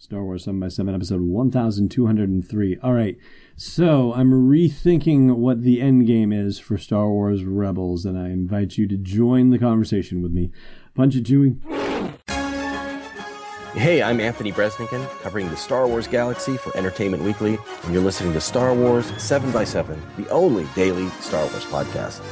Star Wars 7 by 7 episode 1203. All right. So, I'm rethinking what the end game is for Star Wars Rebels and I invite you to join the conversation with me. Punch it, Chewie. Hey, I'm Anthony Breznican, covering the Star Wars galaxy for Entertainment Weekly, and you're listening to Star Wars 7 by 7 the only daily Star Wars podcast.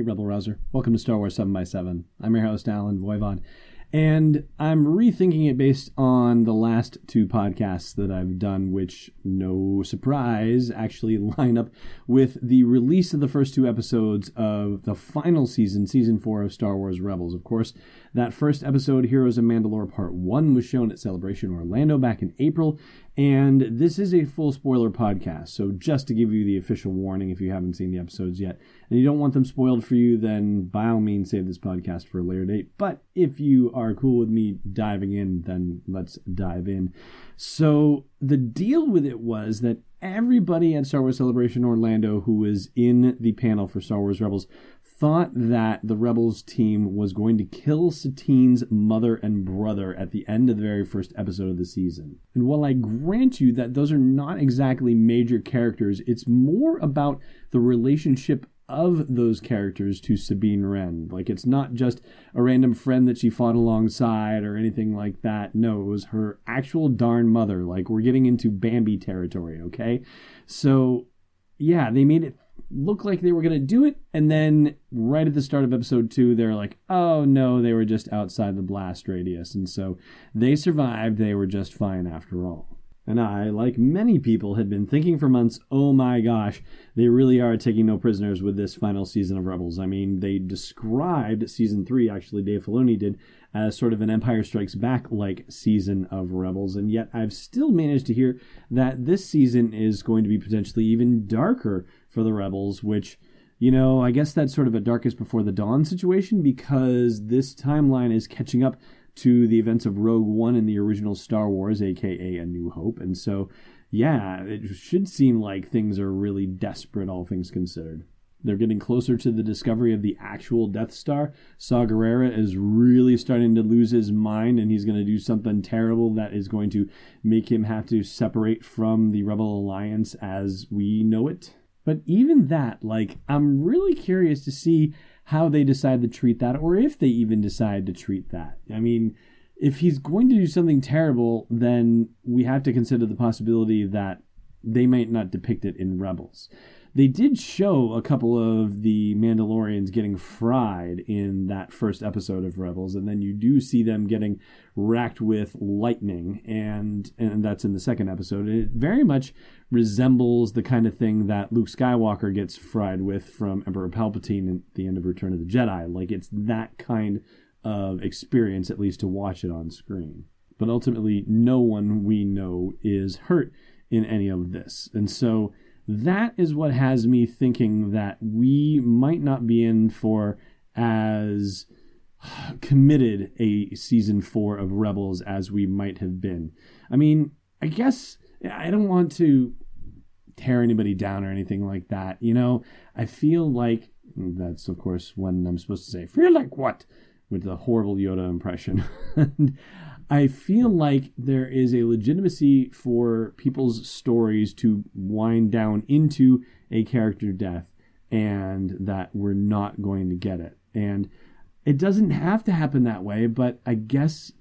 Hey, Rebel Rouser. Welcome to Star Wars 7 by 7 I'm your host, Allen Voivod. And I'm rethinking it based on the last two podcasts that I've done, which, no surprise, actually line up with the release of the first two episodes of the final season, season four of Star Wars Rebels. Of course, that first episode, Heroes of Mandalore Part 1, was shown at Celebration Orlando back in April, and this is a full spoiler podcast, so just to give you the official warning if you haven't seen the episodes yet, and you don't want them spoiled for you, then by all means save this podcast for a later date. But if you are cool with me diving in, then let's dive in. So the deal with it was that everybody at Star Wars Celebration Orlando who was in the panel for Star Wars Rebels thought that the Rebels team was going to kill Sabine's mother and brother at the end of the very first episode of the season. And while I grant you that those are not exactly major characters, it's more about the relationship of those characters to Sabine Wren. Like it's not just a random friend that she fought alongside or anything like that. No, it was her actual darn mother. Like we're getting into Bambi territory, okay? So yeah, they made it looked like they were going to do it. And then right at the start of episode two, they're like, oh no, they were just outside the blast radius. And so they survived. They were just fine after all. And I, like many people, had been thinking for months, oh my gosh, they really are taking no prisoners with this final season of Rebels. I mean, they described season three, actually, Dave Filoni did, as sort of an Empire Strikes Back like season of Rebels. And yet I've still managed to hear that this season is going to be potentially even darker for the Rebels, which, you know, I guess that's sort of a darkest before the dawn situation because this timeline is catching up to the events of Rogue One and the original Star Wars, aka A New Hope. And so, yeah, it should seem like things are really desperate, all things considered. They're getting closer to the discovery of the actual Death Star. Saw Gerrera is really starting to lose his mind, and he's going to do something terrible that is going to make him have to separate from the Rebel Alliance as we know it. But even that, like, I'm really curious to see how they decide to treat that, or if they even decide to treat that. I mean, if he's going to do something terrible, then we have to consider the possibility that they might not depict it in Rebels. They did show a couple of the Mandalorians getting fried in that first episode of Rebels, and then you do see them getting racked with lightning, and and that's in the second episode. It very much resembles the kind of thing that Luke Skywalker gets fried with from Emperor Palpatine at the end of Return of the Jedi. Like it's that kind of experience, at least to watch it on screen. But ultimately, no one we know is hurt in any of this, and so that is what has me thinking that we might not be in for as committed a season four of Rebels as we might have been. I mean, I guess I don't want to tear anybody down or anything like that. You know, I feel like that's, of course, when I'm supposed to say, feel like what? With the horrible Yoda impression. I feel like there is a legitimacy for people's stories to wind down into a character death and that we're not going to get it. And it doesn't have to happen that way, but I guess,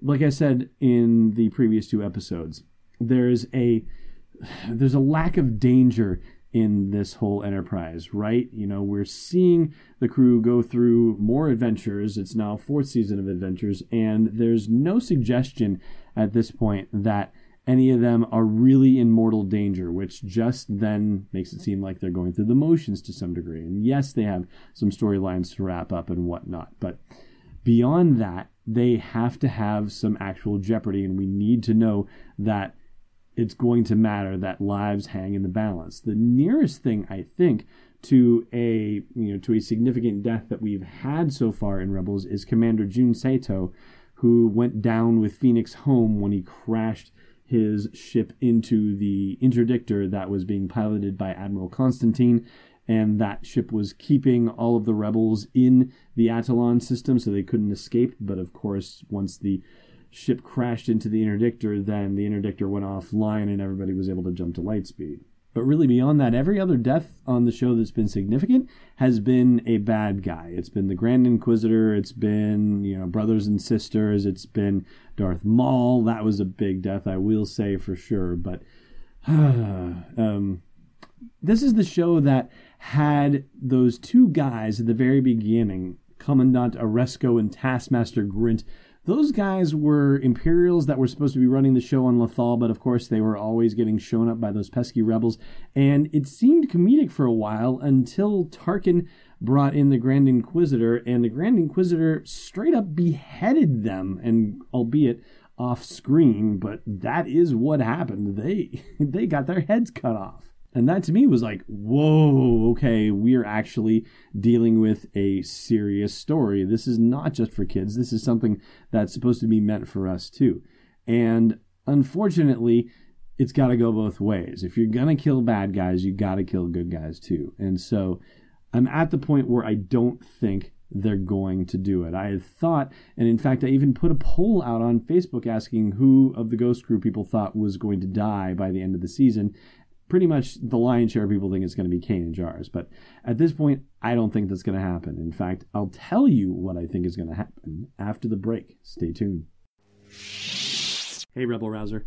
like I said in the previous two episodes, there's a there's a lack of danger in this whole enterprise, right? You know, we're seeing the crew go through more adventures. It's now fourth season of adventures, and there's no suggestion at this point that any of them are really in mortal danger, which just then makes it seem like they're going through the motions to some degree. And yes, they have some storylines to wrap up and whatnot, but beyond that, they have to have some actual jeopardy, and we need to know that it's going to matter that lives hang in the balance. The nearest thing I think to a you know to a significant death that we've had so far in Rebels is Commander Jun Sato, who went down with Phoenix Home when he crashed his ship into the interdictor that was being piloted by Admiral Constantine. And that ship was keeping all of the rebels in the Atollon system so they couldn't escape. But of course, once the ship crashed into the interdictor, then the interdictor went offline and everybody was able to jump to light speed. But really, beyond that, every other death on the show that's been significant has been a bad guy. It's been the Grand Inquisitor, it's been, you know, brothers and sisters, it's been Darth Maul. That was a big death, I will say for sure. But um, this is the show that had those two guys at the very beginning, Commandant Aresko and Taskmaster Grint, those guys were Imperials that were supposed to be running the show on Lothal, but of course they were always getting shown up by those pesky rebels. And it seemed comedic for a while until Tarkin brought in the Grand Inquisitor, and the Grand Inquisitor straight up beheaded them, and albeit off screen, but that is what happened. They they got their heads cut off. And that to me was like, whoa, okay, we're actually dealing with a serious story. This is not just for kids. This is something that's supposed to be meant for us too. And unfortunately, it's got to go both ways. If you're going to kill bad guys, you got to kill good guys too. And so I'm at the point where I don't think they're going to do it. I had thought, and in fact, I even put a poll out on Facebook asking who of the Ghost Crew people thought was going to die by the end of the season pretty much the lion's share of people think it's going to be Kane and Jars. But at this point, I don't think that's going to happen. In fact, I'll tell you what I think is going to happen after the break. Stay tuned. Hey, Rebel Rouser.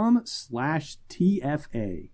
slash TFA.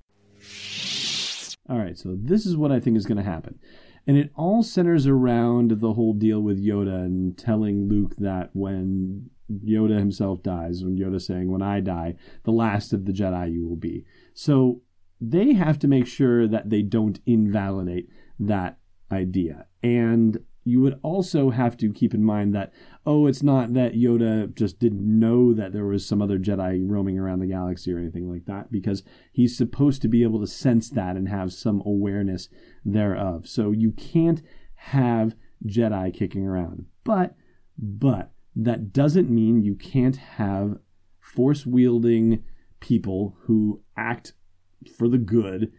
All right, so this is what I think is going to happen. And it all centers around the whole deal with Yoda and telling Luke that when Yoda himself dies, when Yoda saying, When I die, the last of the Jedi you will be. So they have to make sure that they don't invalidate that idea. And you would also have to keep in mind that oh it's not that yoda just didn't know that there was some other jedi roaming around the galaxy or anything like that because he's supposed to be able to sense that and have some awareness thereof. So you can't have jedi kicking around. But but that doesn't mean you can't have force wielding people who act for the good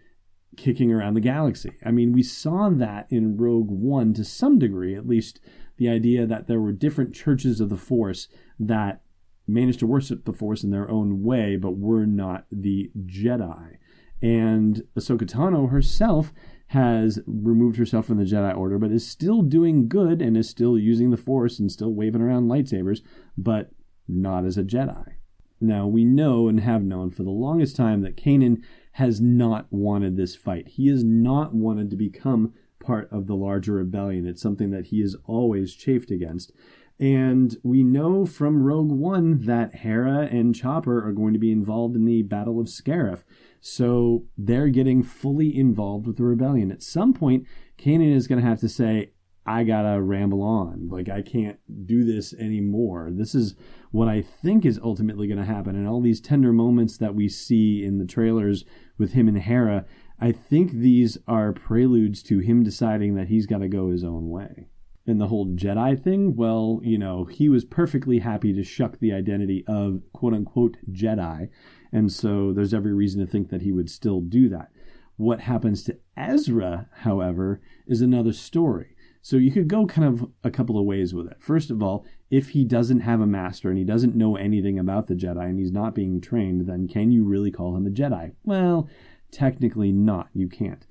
kicking around the galaxy. I mean, we saw that in Rogue One to some degree, at least the idea that there were different churches of the Force that managed to worship the Force in their own way, but were not the Jedi. And Ahsoka Tano herself has removed herself from the Jedi Order, but is still doing good and is still using the Force and still waving around lightsabers, but not as a Jedi. Now, we know and have known for the longest time that Kanan has not wanted this fight. He has not wanted to become part of the larger rebellion. It's something that he has always chafed against. And we know from Rogue One that Hera and Chopper are going to be involved in the Battle of Scarif. So they're getting fully involved with the rebellion. At some point, Kanan is going to have to say, I gotta ramble on. Like, I can't do this anymore. This is what I think is ultimately going to happen. And all these tender moments that we see in the trailers with him and Hera, I think these are preludes to him deciding that he's got to go his own way. And the whole Jedi thing, well, you know, he was perfectly happy to shuck the identity of quote unquote Jedi. And so there's every reason to think that he would still do that. What happens to Ezra, however, is another story So you could go kind of a couple of ways with it. First of all, if he doesn't have a master and he doesn't know anything about the Jedi and he's not being trained, then can you really call him a Jedi? Well, technically not. You can't.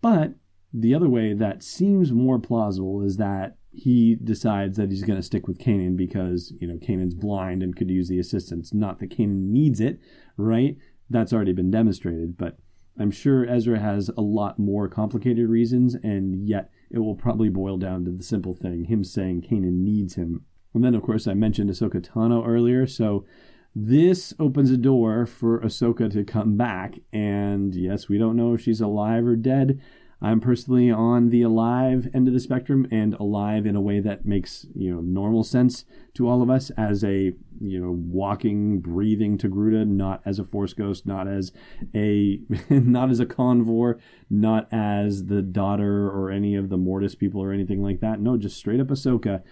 But the other way that seems more plausible is that he decides that he's going to stick with Kanan because, you know, Kanan's blind and could use the assistance. Not that Kanan needs it, right? That's already been demonstrated, but I'm sure Ezra has a lot more complicated reasons, and yet it will probably boil down to the simple thing him saying Kanan needs him. And then, of course, I mentioned Ahsoka Tano earlier, so this opens a door for Ahsoka to come back. And yes, we don't know if she's alive or dead, I'm personally on the alive end of the spectrum and alive in a way that makes, you know, normal sense to all of us as a, you know, walking, breathing Togruta, not as a force ghost, not as a not as a convor, not as the daughter or any of the Mortis people or anything like that. No, just straight up Ahsoka.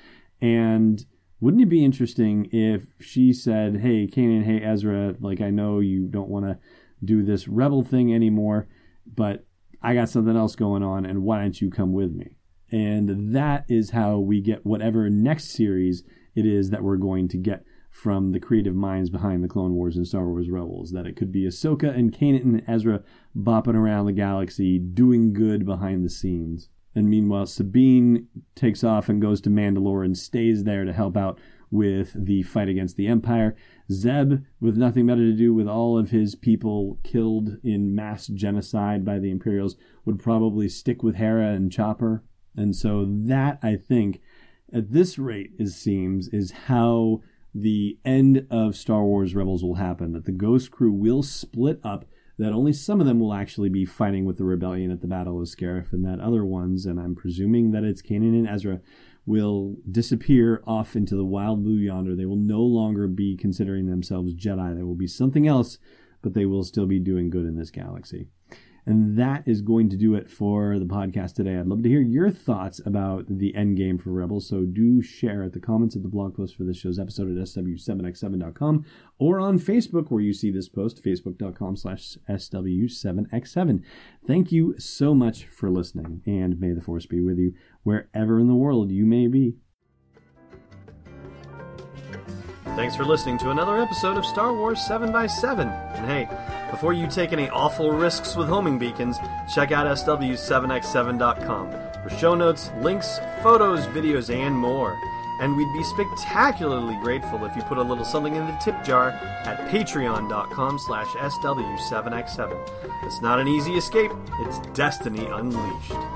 And wouldn't it be interesting if she said, Hey, Kanan, hey Ezra, like I know you don't want to do this rebel thing anymore, but I got something else going on, and why don't you come with me? And that is how we get whatever next series it is that we're going to get from the creative minds behind the Clone Wars and Star Wars Rebels. That it could be Ahsoka and Kanan and Ezra bopping around the galaxy, doing good behind the scenes. And meanwhile, Sabine takes off and goes to Mandalore and stays there to help out with the fight against the Empire. Zeb, with nothing better to do with all of his people killed in mass genocide by the Imperials, would probably stick with Hera and Chopper. And so that, I think, at this rate, it seems, is how the end of Star Wars Rebels will happen. That the Ghost Crew will split up. That only some of them will actually be fighting with the rebellion at the Battle of Scarif, and that other ones, and I'm presuming that it's Kanan and Ezra, will disappear off into the wild blue yonder. They will no longer be considering themselves Jedi. They will be something else, but they will still be doing good in this galaxy. And that is going to do it for the podcast today. I'd love to hear your thoughts about the end game for Rebels. So do share at the comments of the blog post for this show's episode at sw7x7.com or on Facebook where you see this post, facebook.com slash sw7x7. Thank you so much for listening and may the force be with you wherever in the world you may be. Thanks for listening to another episode of Star Wars 7x7. And hey, before you take any awful risks with homing beacons, check out SW7x7.com for show notes, links, photos, videos, and more. And we'd be spectacularly grateful if you put a little something in the tip jar at patreon.com slash SW7x7. It's not an easy escape, it's destiny unleashed.